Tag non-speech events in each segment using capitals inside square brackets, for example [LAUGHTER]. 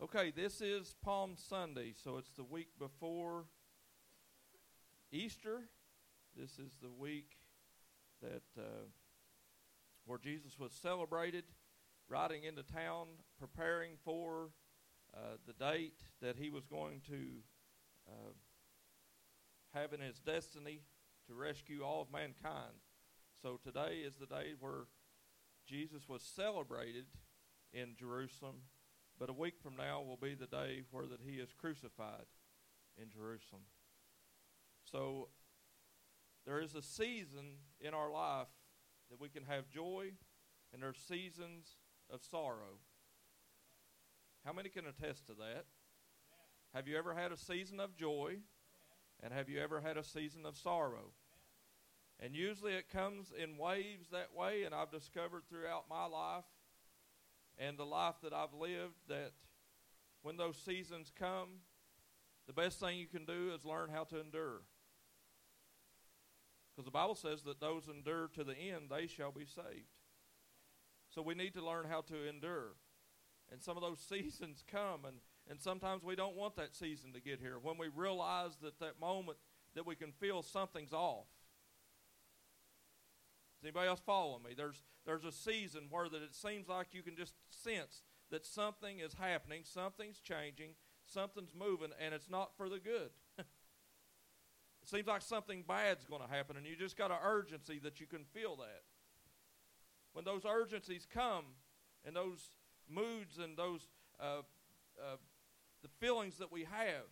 Okay, this is Palm Sunday, so it's the week before Easter. This is the week that uh, where Jesus was celebrated, riding into town, preparing for uh, the date that he was going to uh, have in his destiny to rescue all of mankind. So today is the day where Jesus was celebrated in Jerusalem but a week from now will be the day where that he is crucified in Jerusalem. So there is a season in our life that we can have joy, and there are seasons of sorrow. How many can attest to that? Have you ever had a season of joy? And have you ever had a season of sorrow? And usually it comes in waves that way, and I've discovered throughout my life and the life that I've lived that when those seasons come, the best thing you can do is learn how to endure. Because the Bible says that those endure to the end, they shall be saved. So we need to learn how to endure. And some of those [LAUGHS] seasons come, and, and sometimes we don't want that season to get here. When we realize that that moment that we can feel something's off. Is anybody else following me? There's there's a season where that it seems like you can just sense that something is happening, something's changing, something's moving, and it's not for the good. [LAUGHS] it seems like something bad's going to happen, and you just got an urgency that you can feel that. When those urgencies come, and those moods and those uh, uh, the feelings that we have,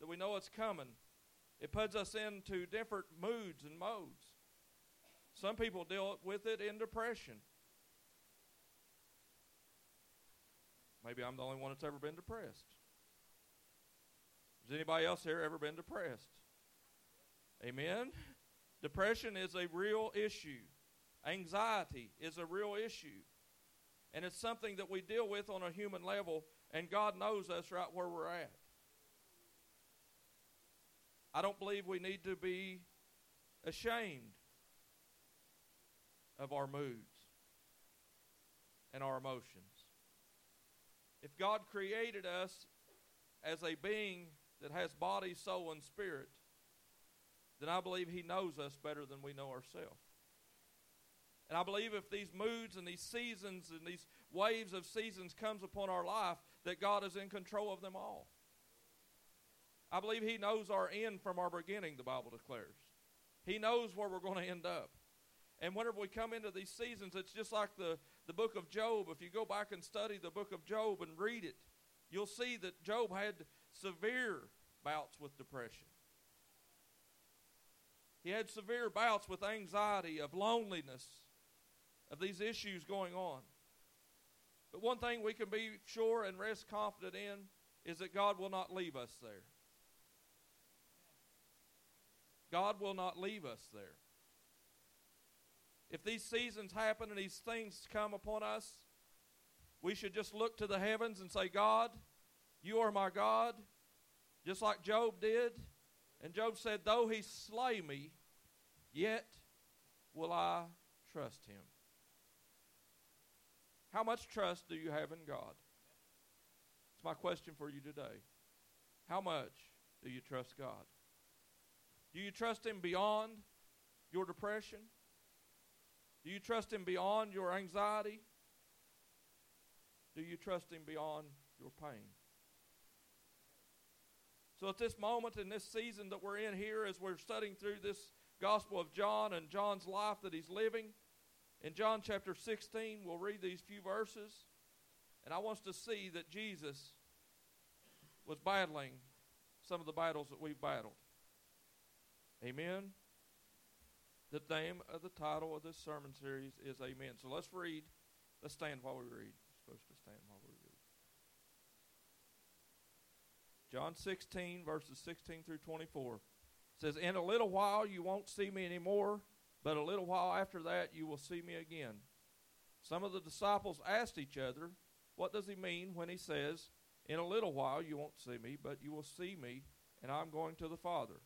that we know it's coming, it puts us into different moods and modes. Some people deal with it in depression. Maybe I'm the only one that's ever been depressed. Has anybody else here ever been depressed? Amen. Depression is a real issue. Anxiety is a real issue. And it's something that we deal with on a human level, and God knows us right where we're at. I don't believe we need to be ashamed of our moods and our emotions. If God created us as a being that has body, soul, and spirit, then I believe He knows us better than we know ourselves. And I believe if these moods and these seasons and these waves of seasons comes upon our life, that God is in control of them all. I believe He knows our end from our beginning, the Bible declares. He knows where we're going to end up. And whenever we come into these seasons, it's just like the, the book of Job. If you go back and study the book of Job and read it, you'll see that Job had severe bouts with depression. He had severe bouts with anxiety, of loneliness, of these issues going on. But one thing we can be sure and rest confident in is that God will not leave us there. God will not leave us there. If these seasons happen and these things come upon us, we should just look to the heavens and say, God, you are my God, just like Job did. And Job said, Though he slay me, yet will I trust him. How much trust do you have in God? It's my question for you today. How much do you trust God? Do you trust Him beyond your depression? Do you trust Him beyond your anxiety? Do you trust Him beyond your pain? So, at this moment in this season that we're in here, as we're studying through this Gospel of John and John's life that he's living, in John chapter 16, we'll read these few verses. And I want us to see that Jesus was battling some of the battles that we've battled. Amen. The name of the title of this sermon series is Amen. So let's read. Let's stand while we read. We're supposed to stand while we read. John 16, verses 16 through 24 says, In a little while you won't see me anymore, but a little while after that you will see me again. Some of the disciples asked each other, What does he mean when he says, In a little while you won't see me, but you will see me, and I'm going to the Father?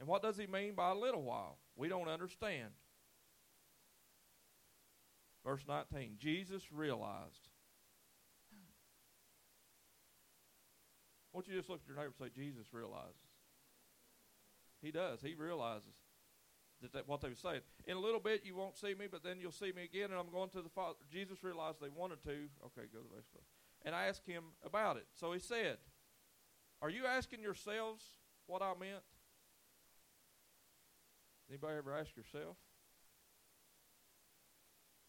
And what does he mean by a little while? We don't understand. Verse 19 Jesus realized don't you just look at your neighbor and say, Jesus realizes. He does. He realizes that, that what they were saying. In a little bit, you won't see me, but then you'll see me again, and I'm going to the Father. Jesus realized they wanted to. Okay, go to the next one. And I asked him about it. So he said, Are you asking yourselves what I meant? Anybody ever ask yourself?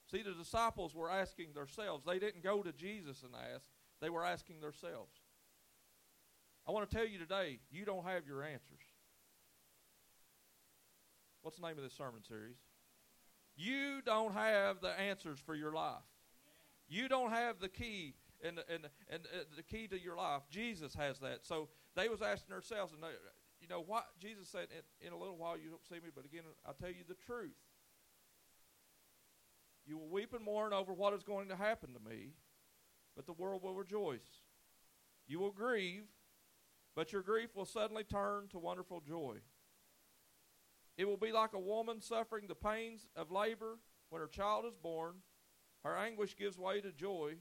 See, the disciples were asking themselves. They didn't go to Jesus and ask, they were asking themselves. I want to tell you today, you don't have your answers. What's the name of this sermon series? You don't have the answers for your life. You don't have the key and and and the key to your life. Jesus has that. So they was asking themselves, and they, know what Jesus said. In, in a little while you don't see me, but again I'll tell you the truth. You will weep and mourn over what is going to happen to me, but the world will rejoice. You will grieve, but your grief will suddenly turn to wonderful joy. It will be like a woman suffering the pains of labor when her child is born. Her anguish gives way to joy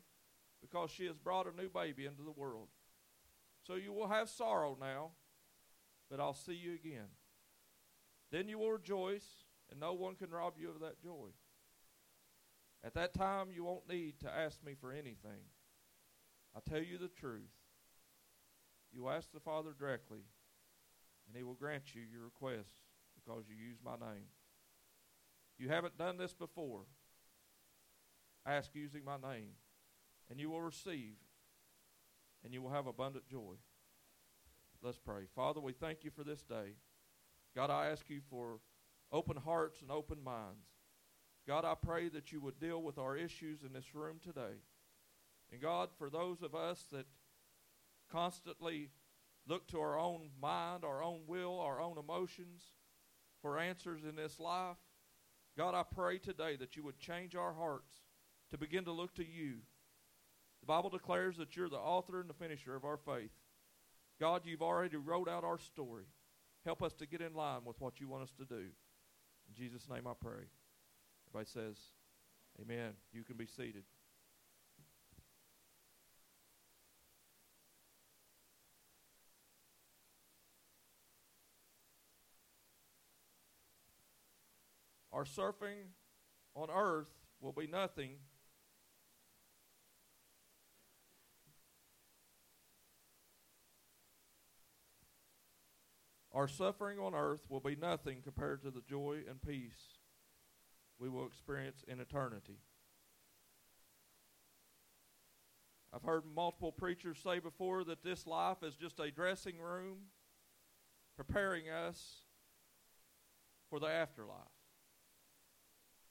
because she has brought a new baby into the world. So you will have sorrow now, but I'll see you again. Then you will rejoice, and no one can rob you of that joy. At that time, you won't need to ask me for anything. I tell you the truth. You ask the Father directly, and He will grant you your requests because you use my name. You haven't done this before. Ask using my name, and you will receive, and you will have abundant joy. Let's pray. Father, we thank you for this day. God, I ask you for open hearts and open minds. God, I pray that you would deal with our issues in this room today. And God, for those of us that constantly look to our own mind, our own will, our own emotions for answers in this life, God, I pray today that you would change our hearts to begin to look to you. The Bible declares that you're the author and the finisher of our faith. God, you've already wrote out our story. Help us to get in line with what you want us to do. In Jesus' name I pray. Everybody says, Amen. You can be seated. Our surfing on earth will be nothing Our suffering on earth will be nothing compared to the joy and peace we will experience in eternity. I've heard multiple preachers say before that this life is just a dressing room preparing us for the afterlife.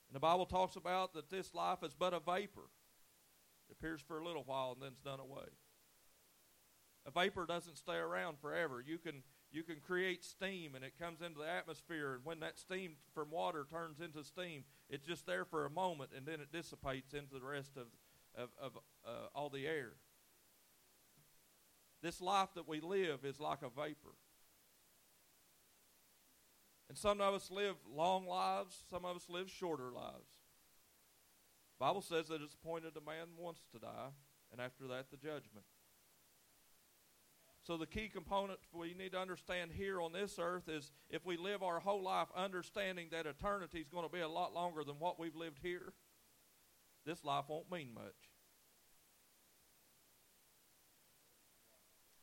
And the Bible talks about that this life is but a vapor. It appears for a little while and then it's done away. A vapor doesn't stay around forever. You can you can create steam and it comes into the atmosphere. And when that steam from water turns into steam it's just there for a moment and then it dissipates into the rest of, of, of uh, all the air. This life that we live is like a vapor. And some of us live long lives some of us live shorter lives. The bible says that it's appointed a man once to die and after that the judgment so, the key component we need to understand here on this earth is if we live our whole life understanding that eternity is going to be a lot longer than what we've lived here, this life won't mean much.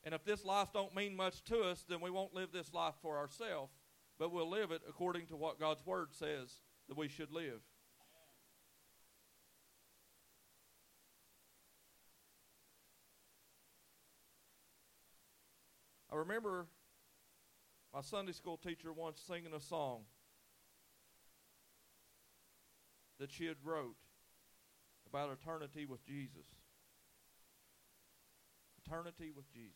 And if this life don't mean much to us, then we won't live this life for ourselves, but we'll live it according to what God's Word says that we should live. I remember my Sunday school teacher once singing a song that she had wrote about eternity with Jesus. Eternity with Jesus.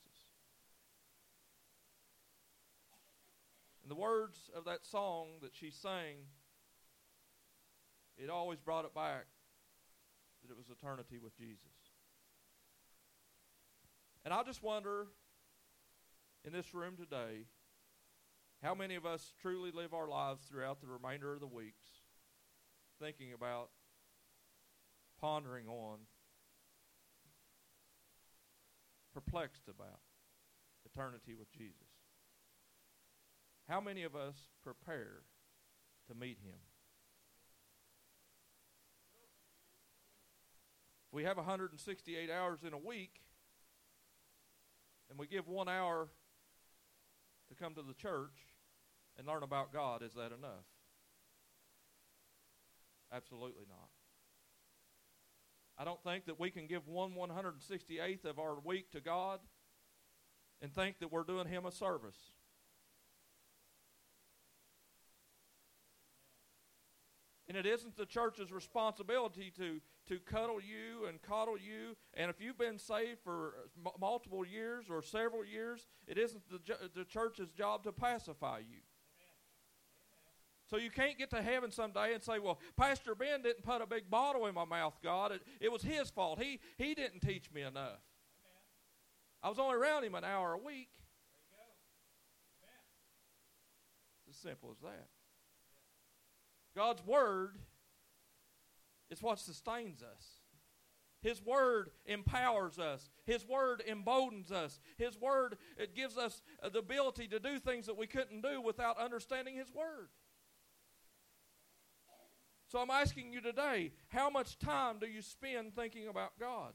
And the words of that song that she sang, it always brought it back that it was eternity with Jesus. And I just wonder in this room today, how many of us truly live our lives throughout the remainder of the weeks thinking about, pondering on, perplexed about eternity with Jesus. How many of us prepare to meet him? If we have 168 hours in a week and we give one hour to come to the church and learn about God, is that enough? Absolutely not. I don't think that we can give one 168th of our week to God and think that we're doing Him a service. And it isn't the church's responsibility to, to cuddle you and coddle you. And if you've been saved for uh, m- multiple years or several years, it isn't the, ju- the church's job to pacify you. So you can't get to heaven someday and say, well, Pastor Ben didn't put a big bottle in my mouth, God. It, it was his fault. He, he didn't teach me enough. Amen. I was only around him an hour a week. It's as simple as that. God's Word is what sustains us. His Word empowers us. His Word emboldens us. His Word it gives us the ability to do things that we couldn't do without understanding His Word. So I'm asking you today how much time do you spend thinking about God?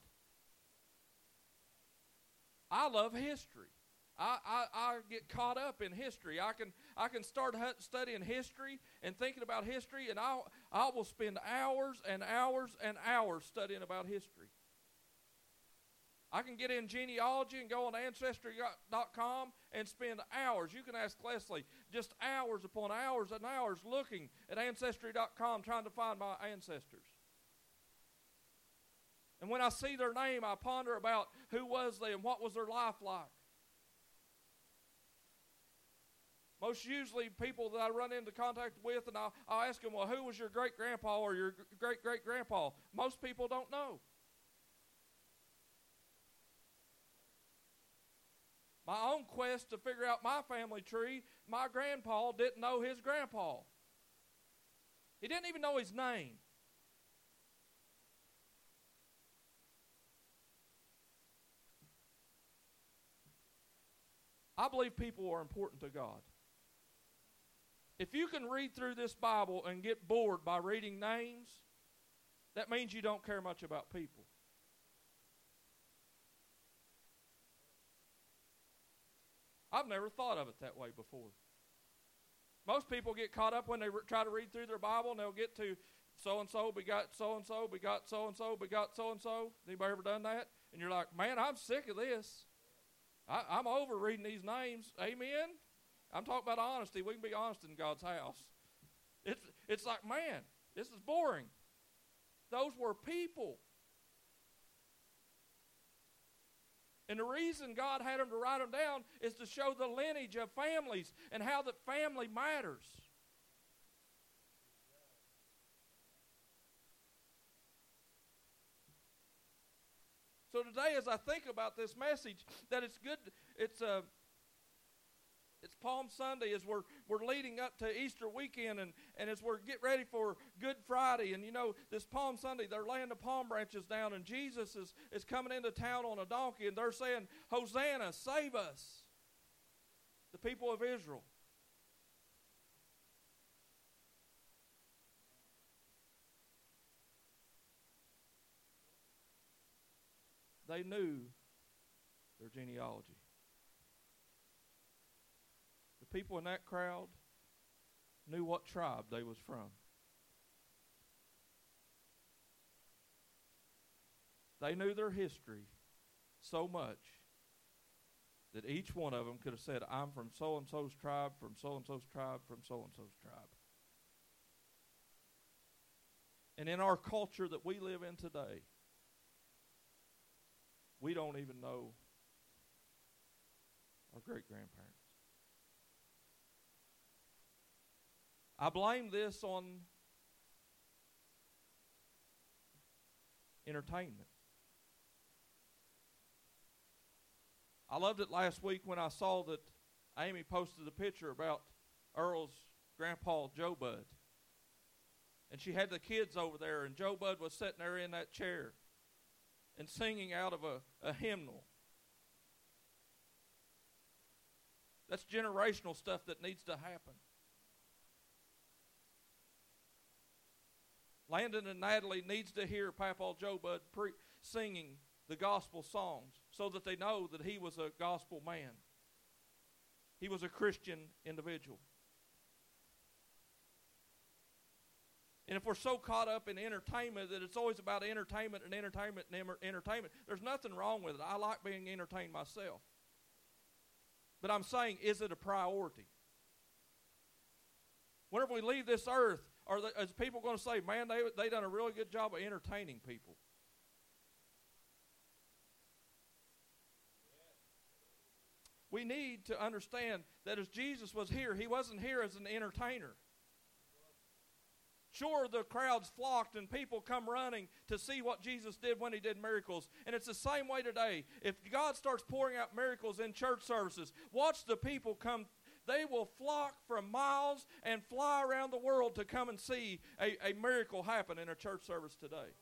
I love history. I, I, get caught up in history. I can I can start studying history and thinking about history, and I I will spend hours and hours and hours studying about history. I can get in genealogy and go on Ancestry.com and spend hours. You can ask Leslie, just hours upon hours and hours looking at Ancestry.com trying to find my ancestors. And when I see their name, I ponder about who was they and what was their life like. Most usually, people that I run into contact with, and I'll, I'll ask them, Well, who was your great grandpa or your great great grandpa? Most people don't know. My own quest to figure out my family tree, my grandpa didn't know his grandpa. He didn't even know his name. I believe people are important to God. If you can read through this Bible and get bored by reading names, that means you don't care much about people. I've never thought of it that way before. Most people get caught up when they re- try to read through their Bible and they'll get to so and so begot so and so begot so and so begot so and so. Anybody ever done that? And you're like, man, I'm sick of this. I, I'm over reading these names. Amen. I'm talking about honesty. We can be honest in God's house. It's it's like, man, this is boring. Those were people. And the reason God had them to write them down is to show the lineage of families and how that family matters. So today, as I think about this message, that it's good, it's a. It's Palm Sunday as we're, we're leading up to Easter weekend and, and as we're getting ready for Good Friday. And you know, this Palm Sunday, they're laying the palm branches down and Jesus is, is coming into town on a donkey and they're saying, Hosanna, save us. The people of Israel. They knew their genealogy people in that crowd knew what tribe they was from. They knew their history so much that each one of them could have said, I'm from so and so's tribe, from so and so's tribe, from so and so's tribe. And in our culture that we live in today, we don't even know our great grandparents. I blame this on entertainment. I loved it last week when I saw that Amy posted a picture about Earl's grandpa, Joe Bud. And she had the kids over there, and Joe Bud was sitting there in that chair and singing out of a, a hymnal. That's generational stuff that needs to happen. Landon and Natalie needs to hear Papa Joe Bud pre- singing the gospel songs so that they know that he was a gospel man. He was a Christian individual. And if we're so caught up in entertainment that it's always about entertainment and entertainment and entertainment, there's nothing wrong with it. I like being entertained myself. But I'm saying, is it a priority? Whenever we leave this earth, are the, is people going to say, man, they, they done a really good job of entertaining people? We need to understand that as Jesus was here, he wasn't here as an entertainer. Sure, the crowds flocked and people come running to see what Jesus did when he did miracles. And it's the same way today. If God starts pouring out miracles in church services, watch the people come. They will flock from miles and fly around the world to come and see a, a miracle happen in a church service today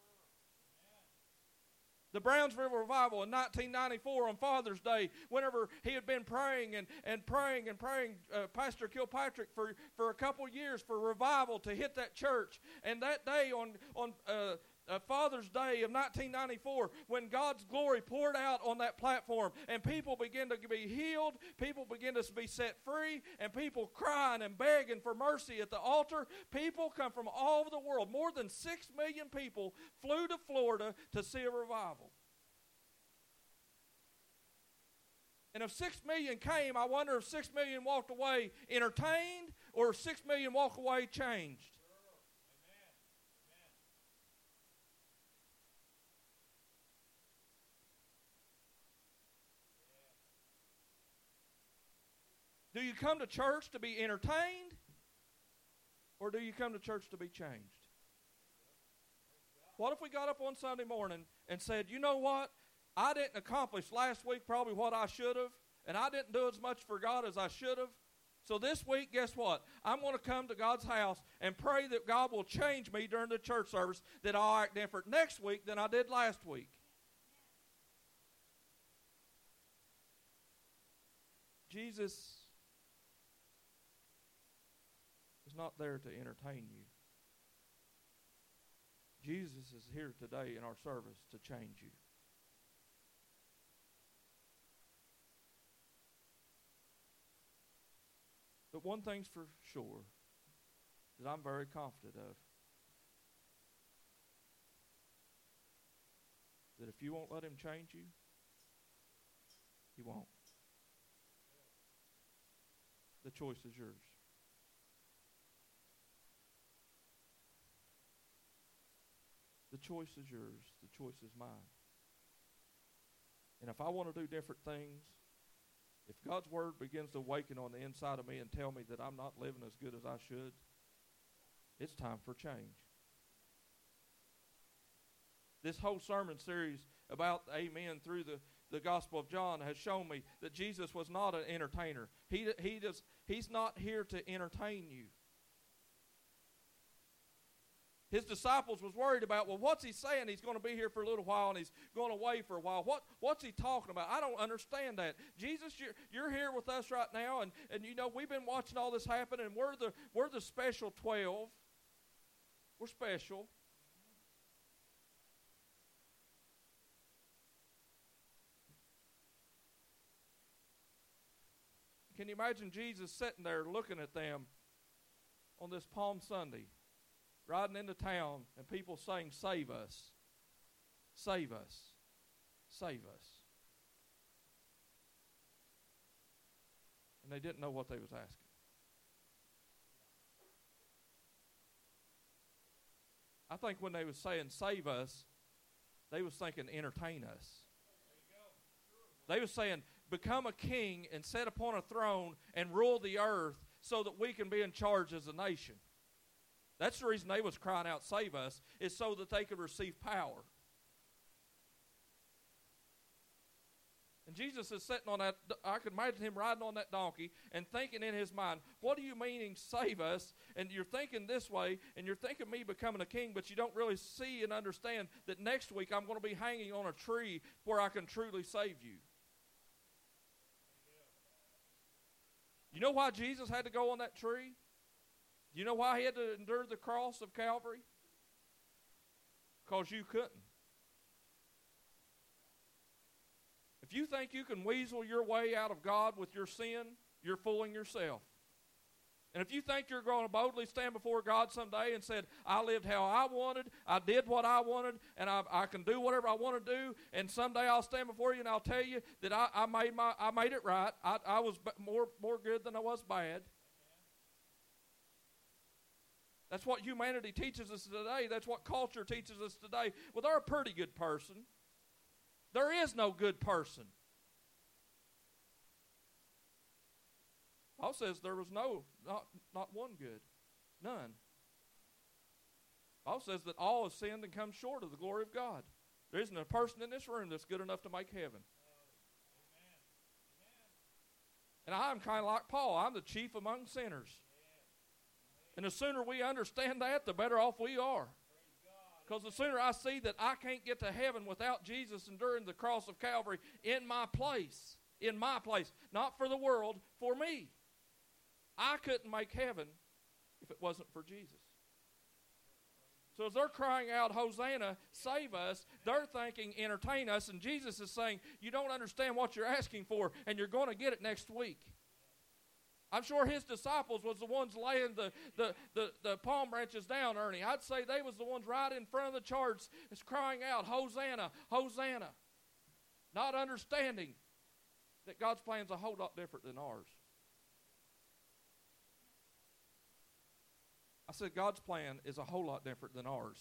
the Brownsville revival in 1994 on Father's Day, whenever he had been praying and, and praying and praying, uh, Pastor Kilpatrick, for, for a couple years for revival to hit that church. And that day on, on uh, uh, Father's Day of 1994 when God's glory poured out on that platform and people began to be healed, people began to be set free, and people crying and begging for mercy at the altar. People come from all over the world. More than 6 million people flew to Florida to see a revival. And if 6 million came, I wonder if 6 million walked away entertained or 6 million walked away changed. Do you come to church to be entertained? Or do you come to church to be changed? What if we got up one Sunday morning and said, you know what? I didn't accomplish last week probably what I should have, and I didn't do as much for God as I should have. So this week, guess what? I'm going to come to God's house and pray that God will change me during the church service, that I'll act different next week than I did last week. Jesus is not there to entertain you. Jesus is here today in our service to change you. But one thing's for sure that I'm very confident of that if you won't let him change you, he won't. The choice is yours. The choice is yours. The choice is mine. And if I want to do different things, if God's word begins to awaken on the inside of me and tell me that I'm not living as good as I should, it's time for change. This whole sermon series about Amen through the, the Gospel of John has shown me that Jesus was not an entertainer. He, he does, he's not here to entertain you. His disciples was worried about, well, what's he saying? He's going to be here for a little while and he's going away for a while. What, what's he talking about? I don't understand that. Jesus, you're, you're here with us right now, and, and you know, we've been watching all this happen, and we're the, we're the special 12. We're special. Can you imagine Jesus sitting there looking at them on this Palm Sunday? Riding into town and people saying, Save us, save us, save us. And they didn't know what they was asking. I think when they was saying save us, they was thinking entertain us. They was saying become a king and set upon a throne and rule the earth so that we can be in charge as a nation. That's the reason they was crying out, save us, is so that they could receive power. And Jesus is sitting on that, I can imagine him riding on that donkey and thinking in his mind, what do you mean save us? And you're thinking this way, and you're thinking me becoming a king, but you don't really see and understand that next week I'm going to be hanging on a tree where I can truly save you. You know why Jesus had to go on that tree? You know why he had to endure the cross of Calvary? Because you couldn't. If you think you can weasel your way out of God with your sin, you're fooling yourself. And if you think you're going to boldly stand before God someday and said, I lived how I wanted, I did what I wanted, and I, I can do whatever I want to do, and someday I'll stand before you and I'll tell you that I, I made my I made it right. I, I was more more good than I was bad. That's what humanity teaches us today. That's what culture teaches us today. Well, they're a pretty good person. There is no good person. Paul says there was no, not, not one good. None. Paul says that all have sinned and come short of the glory of God. There isn't a person in this room that's good enough to make heaven. And I'm kind of like Paul. I'm the chief among sinners. And the sooner we understand that, the better off we are. Because the sooner I see that I can't get to heaven without Jesus enduring the cross of Calvary in my place, in my place, not for the world, for me. I couldn't make heaven if it wasn't for Jesus. So as they're crying out, Hosanna, save us, they're thinking, entertain us, and Jesus is saying, You don't understand what you're asking for, and you're going to get it next week. I'm sure his disciples was the ones laying the, the, the, the, palm branches down, Ernie. I'd say they was the ones right in front of the church crying out, Hosanna, Hosanna. Not understanding that God's plan's a whole lot different than ours. I said God's plan is a whole lot different than ours.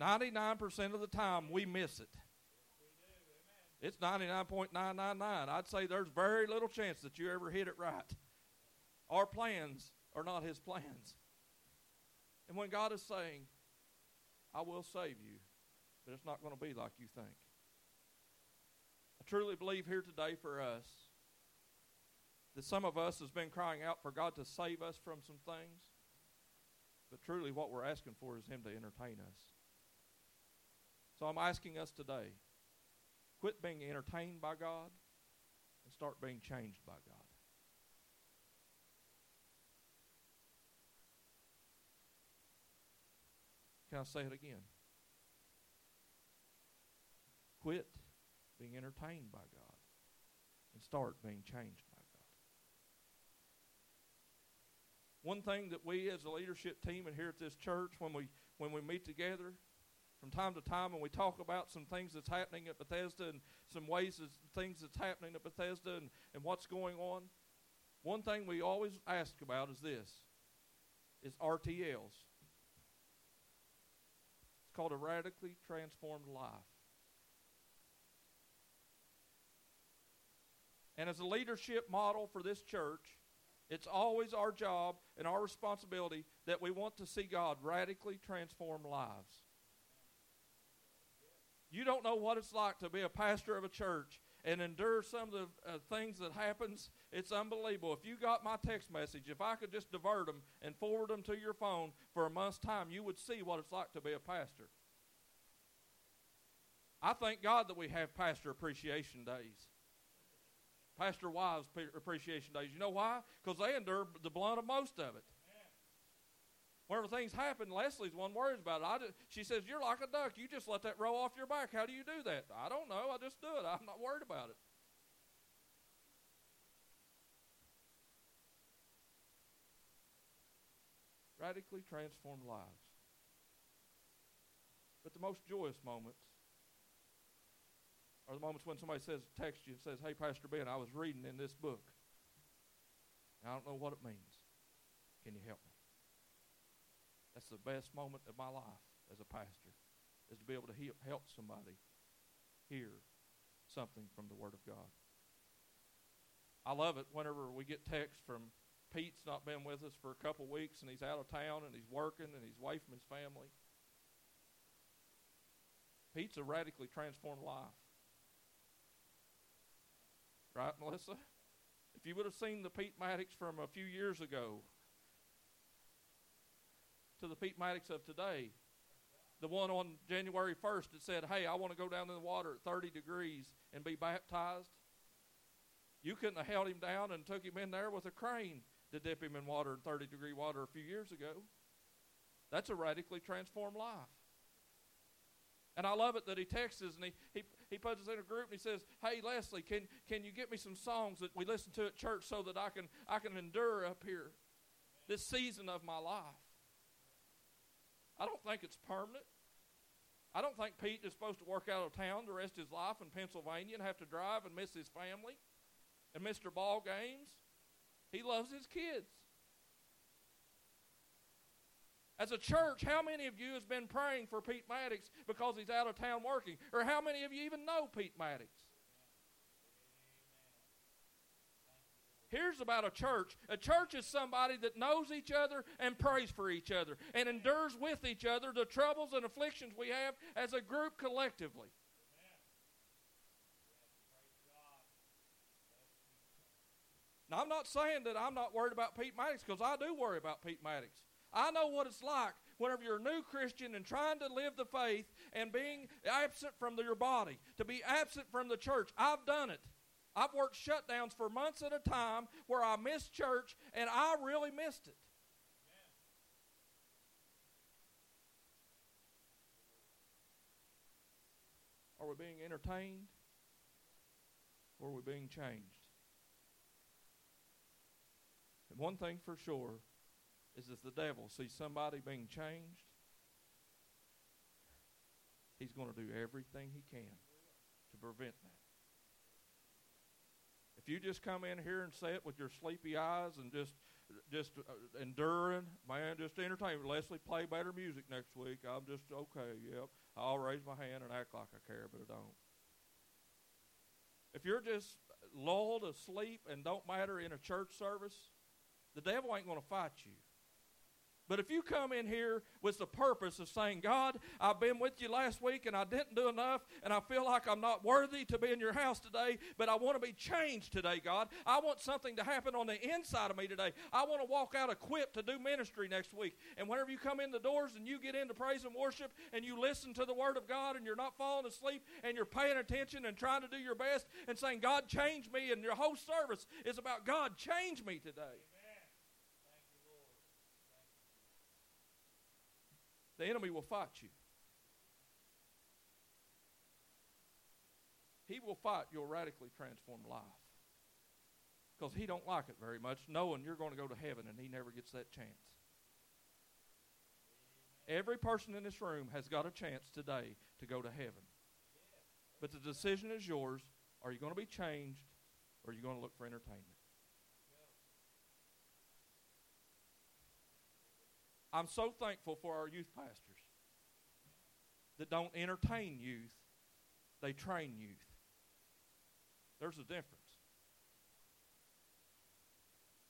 99% of the time we miss it. It's 99.999. I'd say there's very little chance that you ever hit it right. Our plans are not His plans. And when God is saying, I will save you, but it's not going to be like you think. I truly believe here today for us that some of us has been crying out for God to save us from some things, but truly what we're asking for is Him to entertain us. So I'm asking us today Quit being entertained by God and start being changed by God. Can I say it again? Quit being entertained by God and start being changed by God. One thing that we as a leadership team and here at this church, when we when we meet together, from time to time and we talk about some things that's happening at Bethesda and some ways of things that's happening at Bethesda and, and what's going on, one thing we always ask about is this is RTLs. It's called a radically transformed life. And as a leadership model for this church, it's always our job and our responsibility that we want to see God radically transform lives. You don't know what it's like to be a pastor of a church and endure some of the uh, things that happens. It's unbelievable. If you got my text message, if I could just divert them and forward them to your phone for a month's time, you would see what it's like to be a pastor. I thank God that we have pastor appreciation days. Pastor wives appreciation days. You know why? Because they endure the blunt of most of it. Whenever things happen, Leslie's one worries about it. I just, she says, You're like a duck. You just let that roll off your back. How do you do that? I don't know. I just do it. I'm not worried about it. Radically transformed lives. But the most joyous moments are the moments when somebody says, text you and says, Hey, Pastor Ben, I was reading in this book. I don't know what it means. Can you help me? That's the best moment of my life as a pastor, is to be able to help somebody hear something from the Word of God. I love it whenever we get text from Pete's not been with us for a couple weeks and he's out of town and he's working and he's away from his family. Pete's a radically transformed life. Right, Melissa? If you would have seen the Pete Maddox from a few years ago, to the Pete Maddox of today. The one on January 1st that said, Hey, I want to go down in the water at 30 degrees and be baptized. You couldn't have held him down and took him in there with a crane to dip him in water, 30 degree water, a few years ago. That's a radically transformed life. And I love it that he texts us and he, he, he puts us in a group and he says, Hey Leslie, can, can you get me some songs that we listen to at church so that I can I can endure up here this season of my life? I don't think it's permanent. I don't think Pete is supposed to work out of town the rest of his life in Pennsylvania and have to drive and miss his family and their ball games. He loves his kids. As a church, how many of you has been praying for Pete Maddox because he's out of town working? Or how many of you even know Pete Maddox? Here's about a church. A church is somebody that knows each other and prays for each other and endures with each other the troubles and afflictions we have as a group collectively. Now, I'm not saying that I'm not worried about Pete Maddox because I do worry about Pete Maddox. I know what it's like whenever you're a new Christian and trying to live the faith and being absent from your body, to be absent from the church. I've done it. I've worked shutdowns for months at a time where I missed church and I really missed it. Are we being entertained? Or are we being changed? And one thing for sure is if the devil sees somebody being changed, he's going to do everything he can to prevent that. If you just come in here and sit with your sleepy eyes and just just uh, enduring, man, just entertain. Leslie, play better music next week. I'm just okay. Yep, I'll raise my hand and act like I care, but I don't. If you're just lulled asleep and don't matter in a church service, the devil ain't going to fight you. But if you come in here with the purpose of saying, God, I've been with you last week and I didn't do enough, and I feel like I'm not worthy to be in your house today, but I want to be changed today, God. I want something to happen on the inside of me today. I want to walk out equipped to do ministry next week. And whenever you come in the doors and you get into praise and worship and you listen to the Word of God and you're not falling asleep and you're paying attention and trying to do your best and saying, God, change me, and your whole service is about God, change me today. The enemy will fight you. He will fight your radically transformed life. Because he don't like it very much, knowing you're going to go to heaven and he never gets that chance. Every person in this room has got a chance today to go to heaven. But the decision is yours. Are you going to be changed or are you going to look for entertainment? I'm so thankful for our youth pastors that don't entertain youth, they train youth. There's a difference.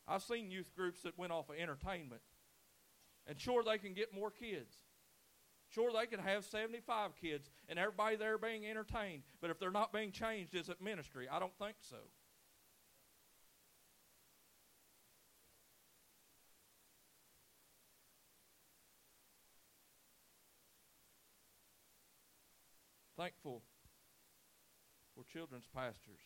I've seen youth groups that went off of entertainment, and sure, they can get more kids. Sure, they can have 75 kids and everybody there being entertained, but if they're not being changed, is it ministry? I don't think so. Thankful for children's pastors.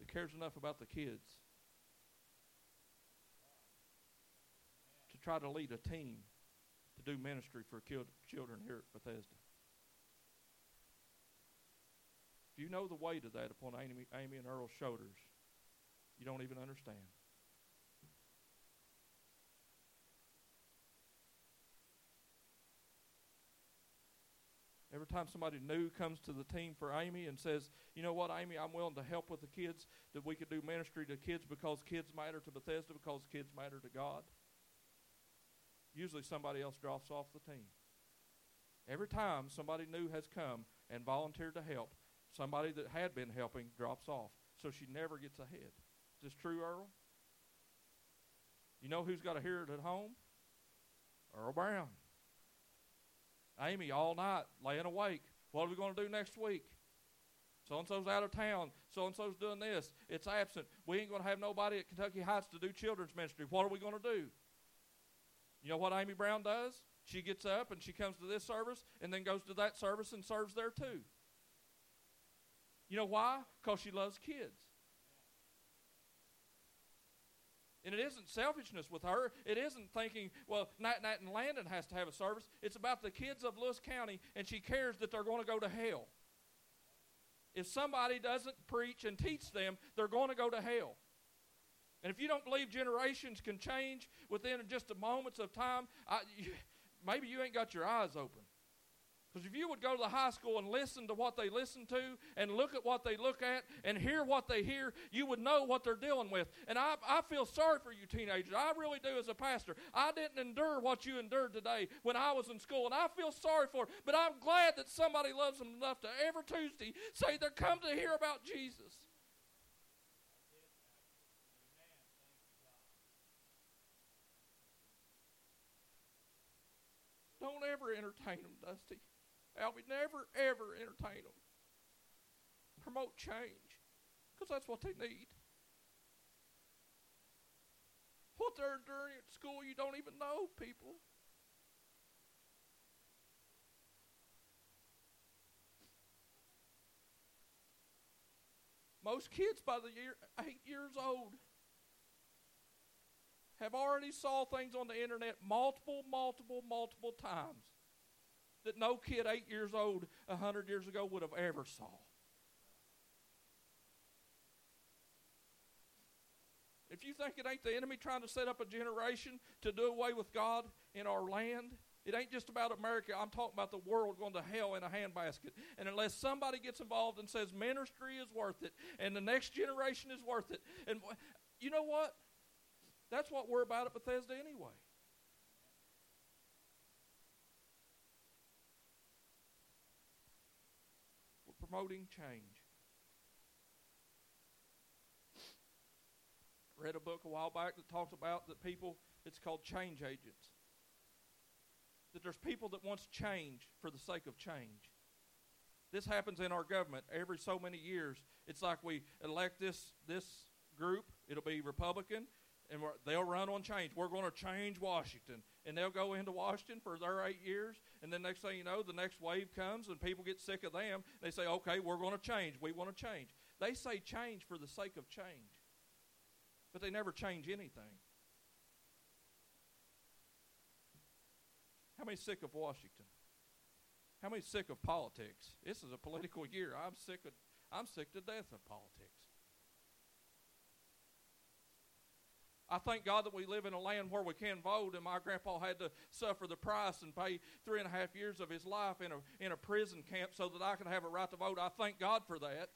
That cares enough about the kids to try to lead a team to do ministry for children here at Bethesda. If you know the weight of that upon Amy, Amy and Earl's shoulders, you don't even understand. Every time somebody new comes to the team for Amy and says, you know what, Amy, I'm willing to help with the kids, that we could do ministry to kids because kids matter to Bethesda, because kids matter to God. Usually somebody else drops off the team. Every time somebody new has come and volunteered to help, somebody that had been helping drops off. So she never gets ahead. Is this true, Earl? You know who's got to hear it at home? Earl Brown. Amy all night laying awake. What are we going to do next week? So and so's out of town. So and so's doing this. It's absent. We ain't going to have nobody at Kentucky Heights to do children's ministry. What are we going to do? You know what Amy Brown does? She gets up and she comes to this service and then goes to that service and serves there too. You know why? Because she loves kids. And it isn't selfishness with her. It isn't thinking, well, Nat, Nat, and Landon has to have a service. It's about the kids of Lewis County, and she cares that they're going to go to hell. If somebody doesn't preach and teach them, they're going to go to hell. And if you don't believe generations can change within just a moments of time, I, you, maybe you ain't got your eyes open. Because if you would go to the high school and listen to what they listen to and look at what they look at and hear what they hear, you would know what they're dealing with. And I, I feel sorry for you teenagers. I really do as a pastor. I didn't endure what you endured today when I was in school, and I feel sorry for it. But I'm glad that somebody loves them enough to every Tuesday say they're come to hear about Jesus. Don't ever entertain them, Dusty. Albie, never, ever entertain them. Promote change. Because that's what they need. What they're doing at school, you don't even know, people. Most kids by the year eight years old have already saw things on the internet multiple, multiple, multiple times that no kid eight years old a hundred years ago would have ever saw. If you think it ain't the enemy trying to set up a generation to do away with God in our land, it ain't just about America. I'm talking about the world going to hell in a handbasket. And unless somebody gets involved and says ministry is worth it and the next generation is worth it, and you know what? That's what we're about at Bethesda anyway. We're promoting change. read a book a while back that talks about that people, it's called change agents. That there's people that wants change for the sake of change. This happens in our government every so many years. It's like we elect this this group, it'll be Republican, and they'll run on change. We're going to change Washington. And they'll go into Washington for their eight years. And then next thing you know, the next wave comes and people get sick of them. They say, okay, we're going to change. We want to change. They say change for the sake of change. But they never change anything. How many sick of Washington? How many sick of politics? This is a political year. I'm sick of I'm sick to death of politics. I thank God that we live in a land where we can vote, and my grandpa had to suffer the price and pay three and a half years of his life in a, in a prison camp so that I could have a right to vote. I thank God for that.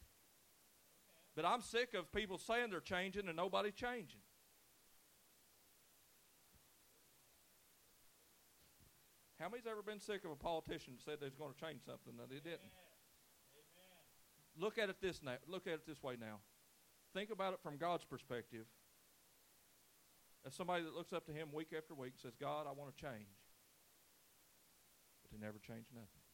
But I'm sick of people saying they're changing and nobody changing. How many's ever been sick of a politician that said they was going to change something that they didn't? Amen. Look at it this now. Look at it this way now. Think about it from God's perspective as somebody that looks up to him week after week and says, God, I want to change. But they never change nothing.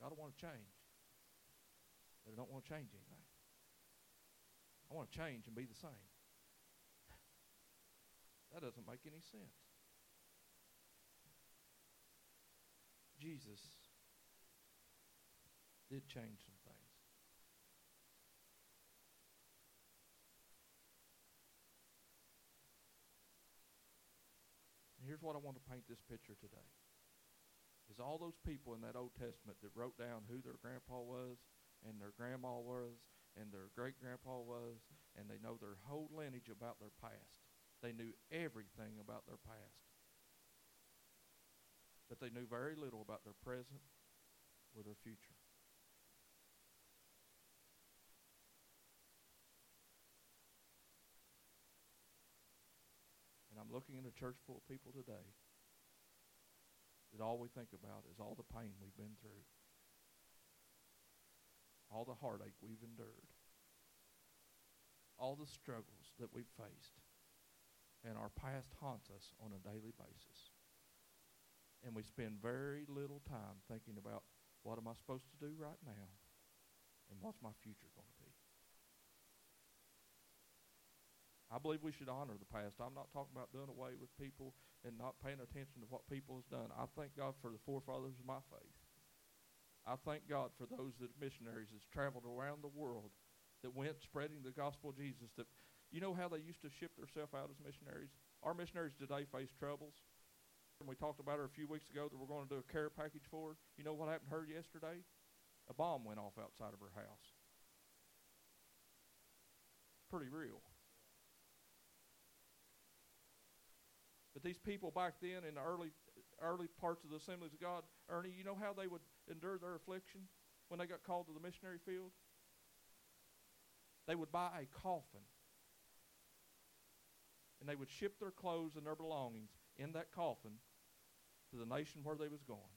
God, I want to change. But I don't want to change anything. I want to change and be the same. That doesn't make any sense. Jesus did change some things. And here's what I want to paint this picture today. Is all those people in that Old Testament that wrote down who their grandpa was and their grandma was and their great grandpa was, and they know their whole lineage about their past. They knew everything about their past. But they knew very little about their present or their future. Looking in a church full of people today that all we think about is all the pain we've been through, all the heartache we've endured, all the struggles that we've faced, and our past haunts us on a daily basis. And we spend very little time thinking about what am I supposed to do right now and what's my future going to be. I believe we should honor the past. I'm not talking about doing away with people and not paying attention to what people has done. I thank God for the forefathers of my faith. I thank God for those that missionaries that's traveled around the world that went spreading the gospel of Jesus. That you know how they used to ship themselves out as missionaries. Our missionaries today face troubles. And we talked about her a few weeks ago that we're going to do a care package for her. You know what happened to her yesterday? A bomb went off outside of her house. Pretty real. But these people back then in the early early parts of the assemblies of God, Ernie, you know how they would endure their affliction when they got called to the missionary field? They would buy a coffin. And they would ship their clothes and their belongings in that coffin to the nation where they was going.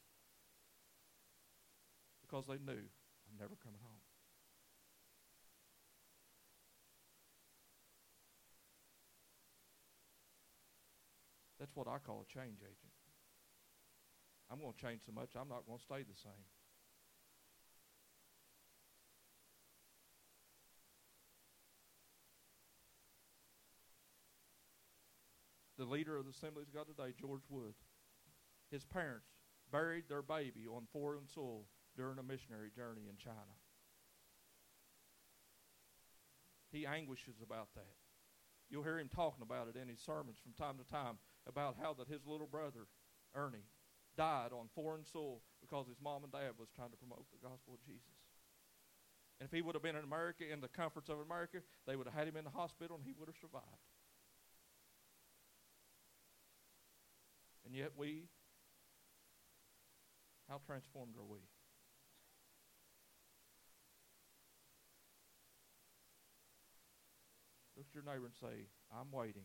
Because they knew, I'm never coming home. That's what I call a change agent. I'm going to change so much, I'm not going to stay the same. The leader of the Assemblies of God today, George Wood, his parents buried their baby on foreign soil during a missionary journey in China. He anguishes about that. You'll hear him talking about it in his sermons from time to time about how that his little brother, Ernie, died on foreign soil because his mom and dad was trying to promote the gospel of Jesus. And if he would have been in America in the comforts of America, they would have had him in the hospital and he would have survived. And yet we, how transformed are we? Look at your neighbor and say, I'm waiting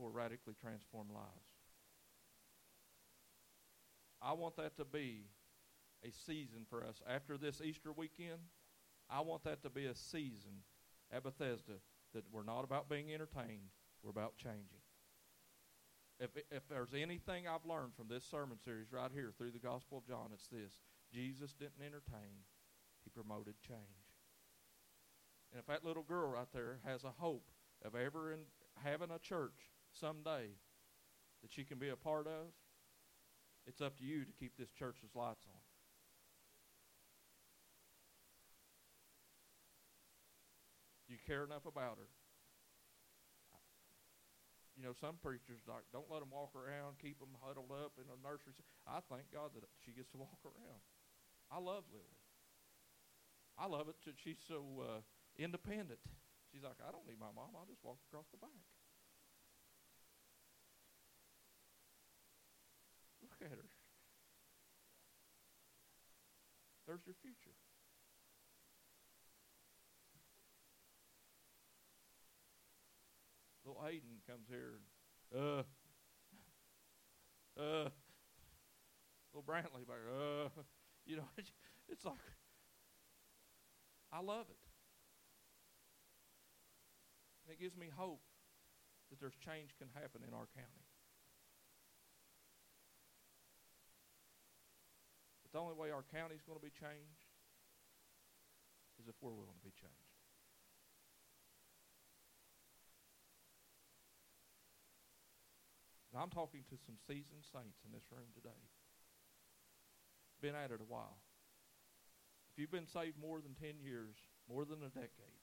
for radically transformed lives. I want that to be a season for us. After this Easter weekend, I want that to be a season at Bethesda that we're not about being entertained, we're about changing. If, if there's anything I've learned from this sermon series right here through the Gospel of John, it's this Jesus didn't entertain, he promoted change. And if that little girl right there has a hope of ever in, having a church someday that she can be a part of, it's up to you to keep this church's lights on. You care enough about her. You know, some preachers like don't let them walk around, keep them huddled up in a nursery. I thank God that she gets to walk around. I love Lily. I love it that she's so uh, independent. She's like, I don't need my mom. I'll just walk across the back. Look at her. There's your future. Little Hayden comes here uh, uh, little Brantley back, uh, you know, [LAUGHS] it's like, I love it. And it gives me hope that there's change can happen in our county. But the only way our county is going to be changed is if we're willing to be changed. I'm talking to some seasoned saints in this room today. Been at it a while. If you've been saved more than 10 years, more than a decade,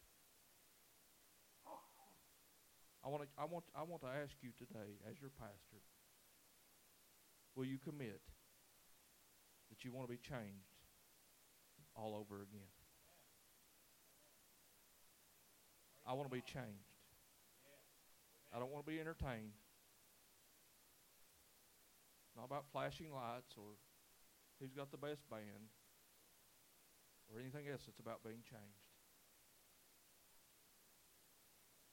I want to, I want, I want to ask you today, as your pastor, will you commit that you want to be changed all over again. I want to be changed. I don't want to be entertained. Not about flashing lights or who's got the best band or anything else. It's about being changed.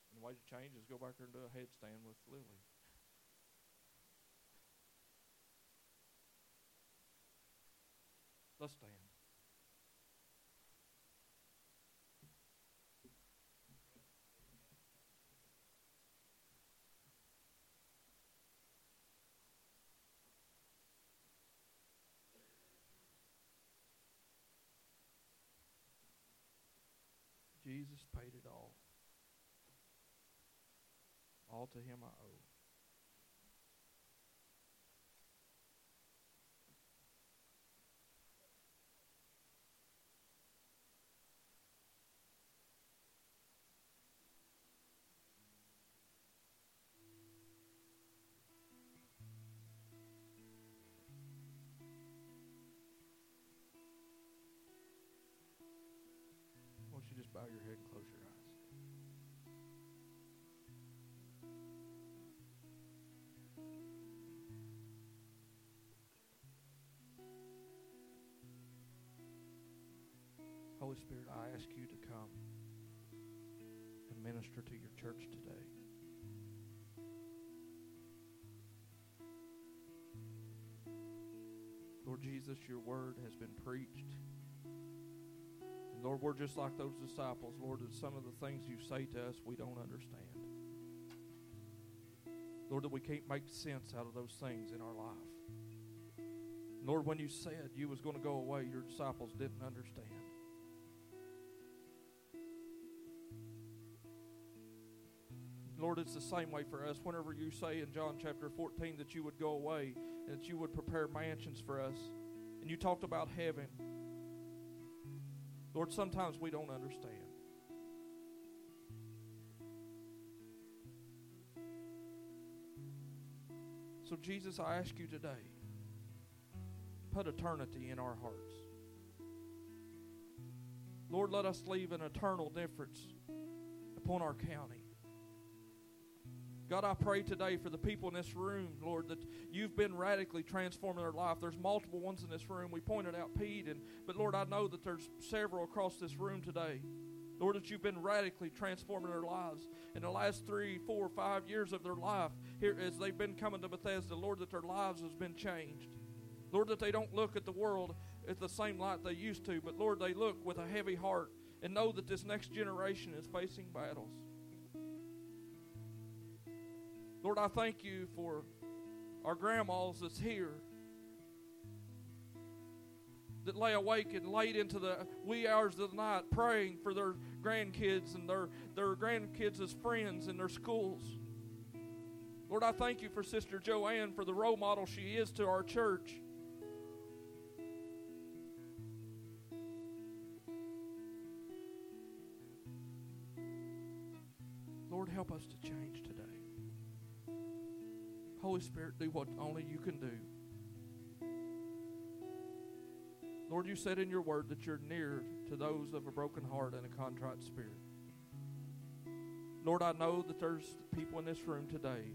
And the way to change is go back there and do a headstand with Lily. Let's stand. Jesus paid it all. all to him I owe. Minister to your church today. Lord Jesus, your word has been preached. And Lord, we're just like those disciples, Lord, that some of the things you say to us we don't understand. Lord, that we can't make sense out of those things in our life. Lord, when you said you was going to go away, your disciples didn't understand. Lord, it's the same way for us. Whenever you say in John chapter 14 that you would go away and that you would prepare mansions for us, and you talked about heaven, Lord, sometimes we don't understand. So, Jesus, I ask you today, put eternity in our hearts. Lord, let us leave an eternal difference upon our county. God, I pray today for the people in this room, Lord, that you've been radically transforming their life. There's multiple ones in this room. We pointed out Pete, and but Lord, I know that there's several across this room today. Lord, that you've been radically transforming their lives in the last three, four, five years of their life. Here, as they've been coming to Bethesda, Lord, that their lives has been changed. Lord, that they don't look at the world at the same light they used to, but Lord, they look with a heavy heart and know that this next generation is facing battles. Lord, I thank you for our grandmas that's here that lay awake and late into the wee hours of the night praying for their grandkids and their, their grandkids as friends in their schools. Lord, I thank you for Sister Joanne for the role model she is to our church. Lord, help us to change. Holy Spirit, do what only you can do. Lord, you said in your word that you're near to those of a broken heart and a contrite spirit. Lord, I know that there's people in this room today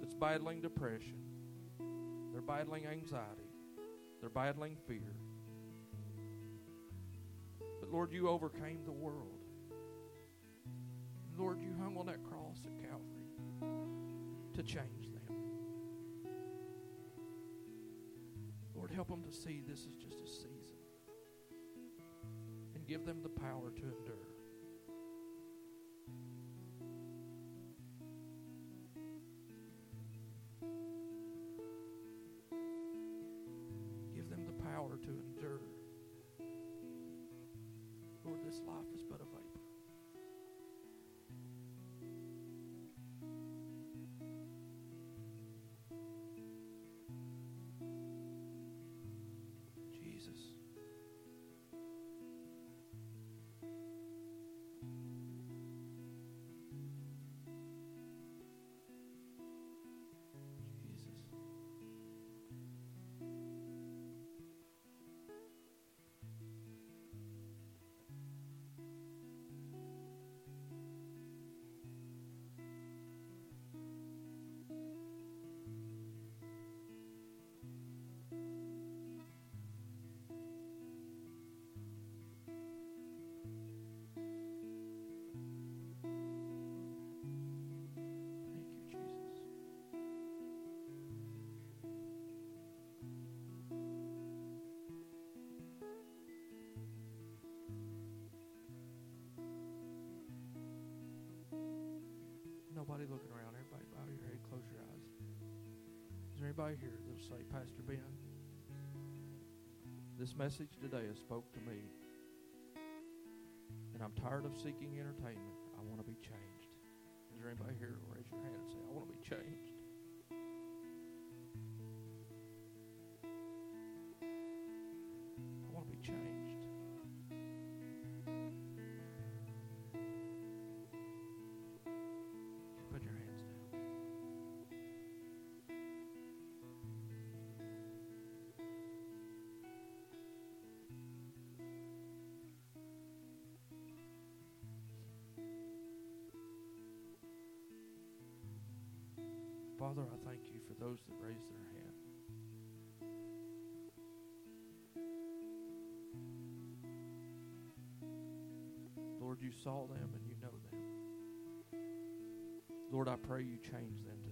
that's battling depression. They're battling anxiety. They're battling fear. But Lord, you overcame the world. Lord, you hung on that cross at Calvary to change them. Lord, help them to see this is just a season and give them the power to endure. Nobody looking around. Everybody bow your head, close your eyes. Is there anybody here that'll say, Pastor Ben, this message today has spoke to me, and I'm tired of seeking entertainment. I want to be changed. Is there anybody here? Raise your hand. Father, I thank you for those that raised their hand. Lord, you saw them and you know them. Lord, I pray you change them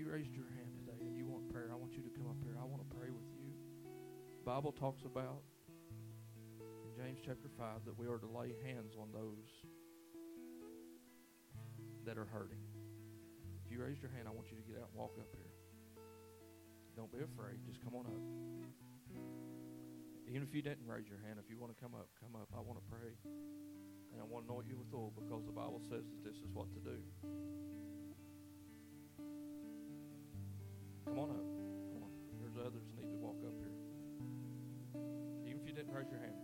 you raised your hand today and you want prayer, I want you to come up here. I want to pray with you. Bible talks about in James chapter 5 that we are to lay hands on those that are hurting. If you raised your hand, I want you to get out and walk up here. Don't be afraid. Just come on up. Even if you didn't raise your hand, if you want to come up, come up. I want to pray. And I want to anoint you with oil because the Bible says that this is what to do. Come on up. Come on. There's others that need to walk up here. Even if you didn't raise your hand,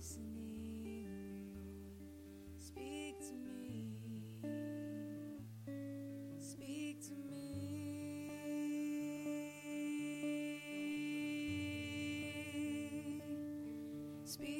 Speak to me. Speak to me. Speak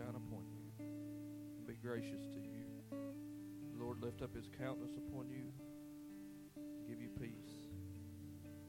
shine upon you and be gracious to you. The Lord, lift up his countenance upon you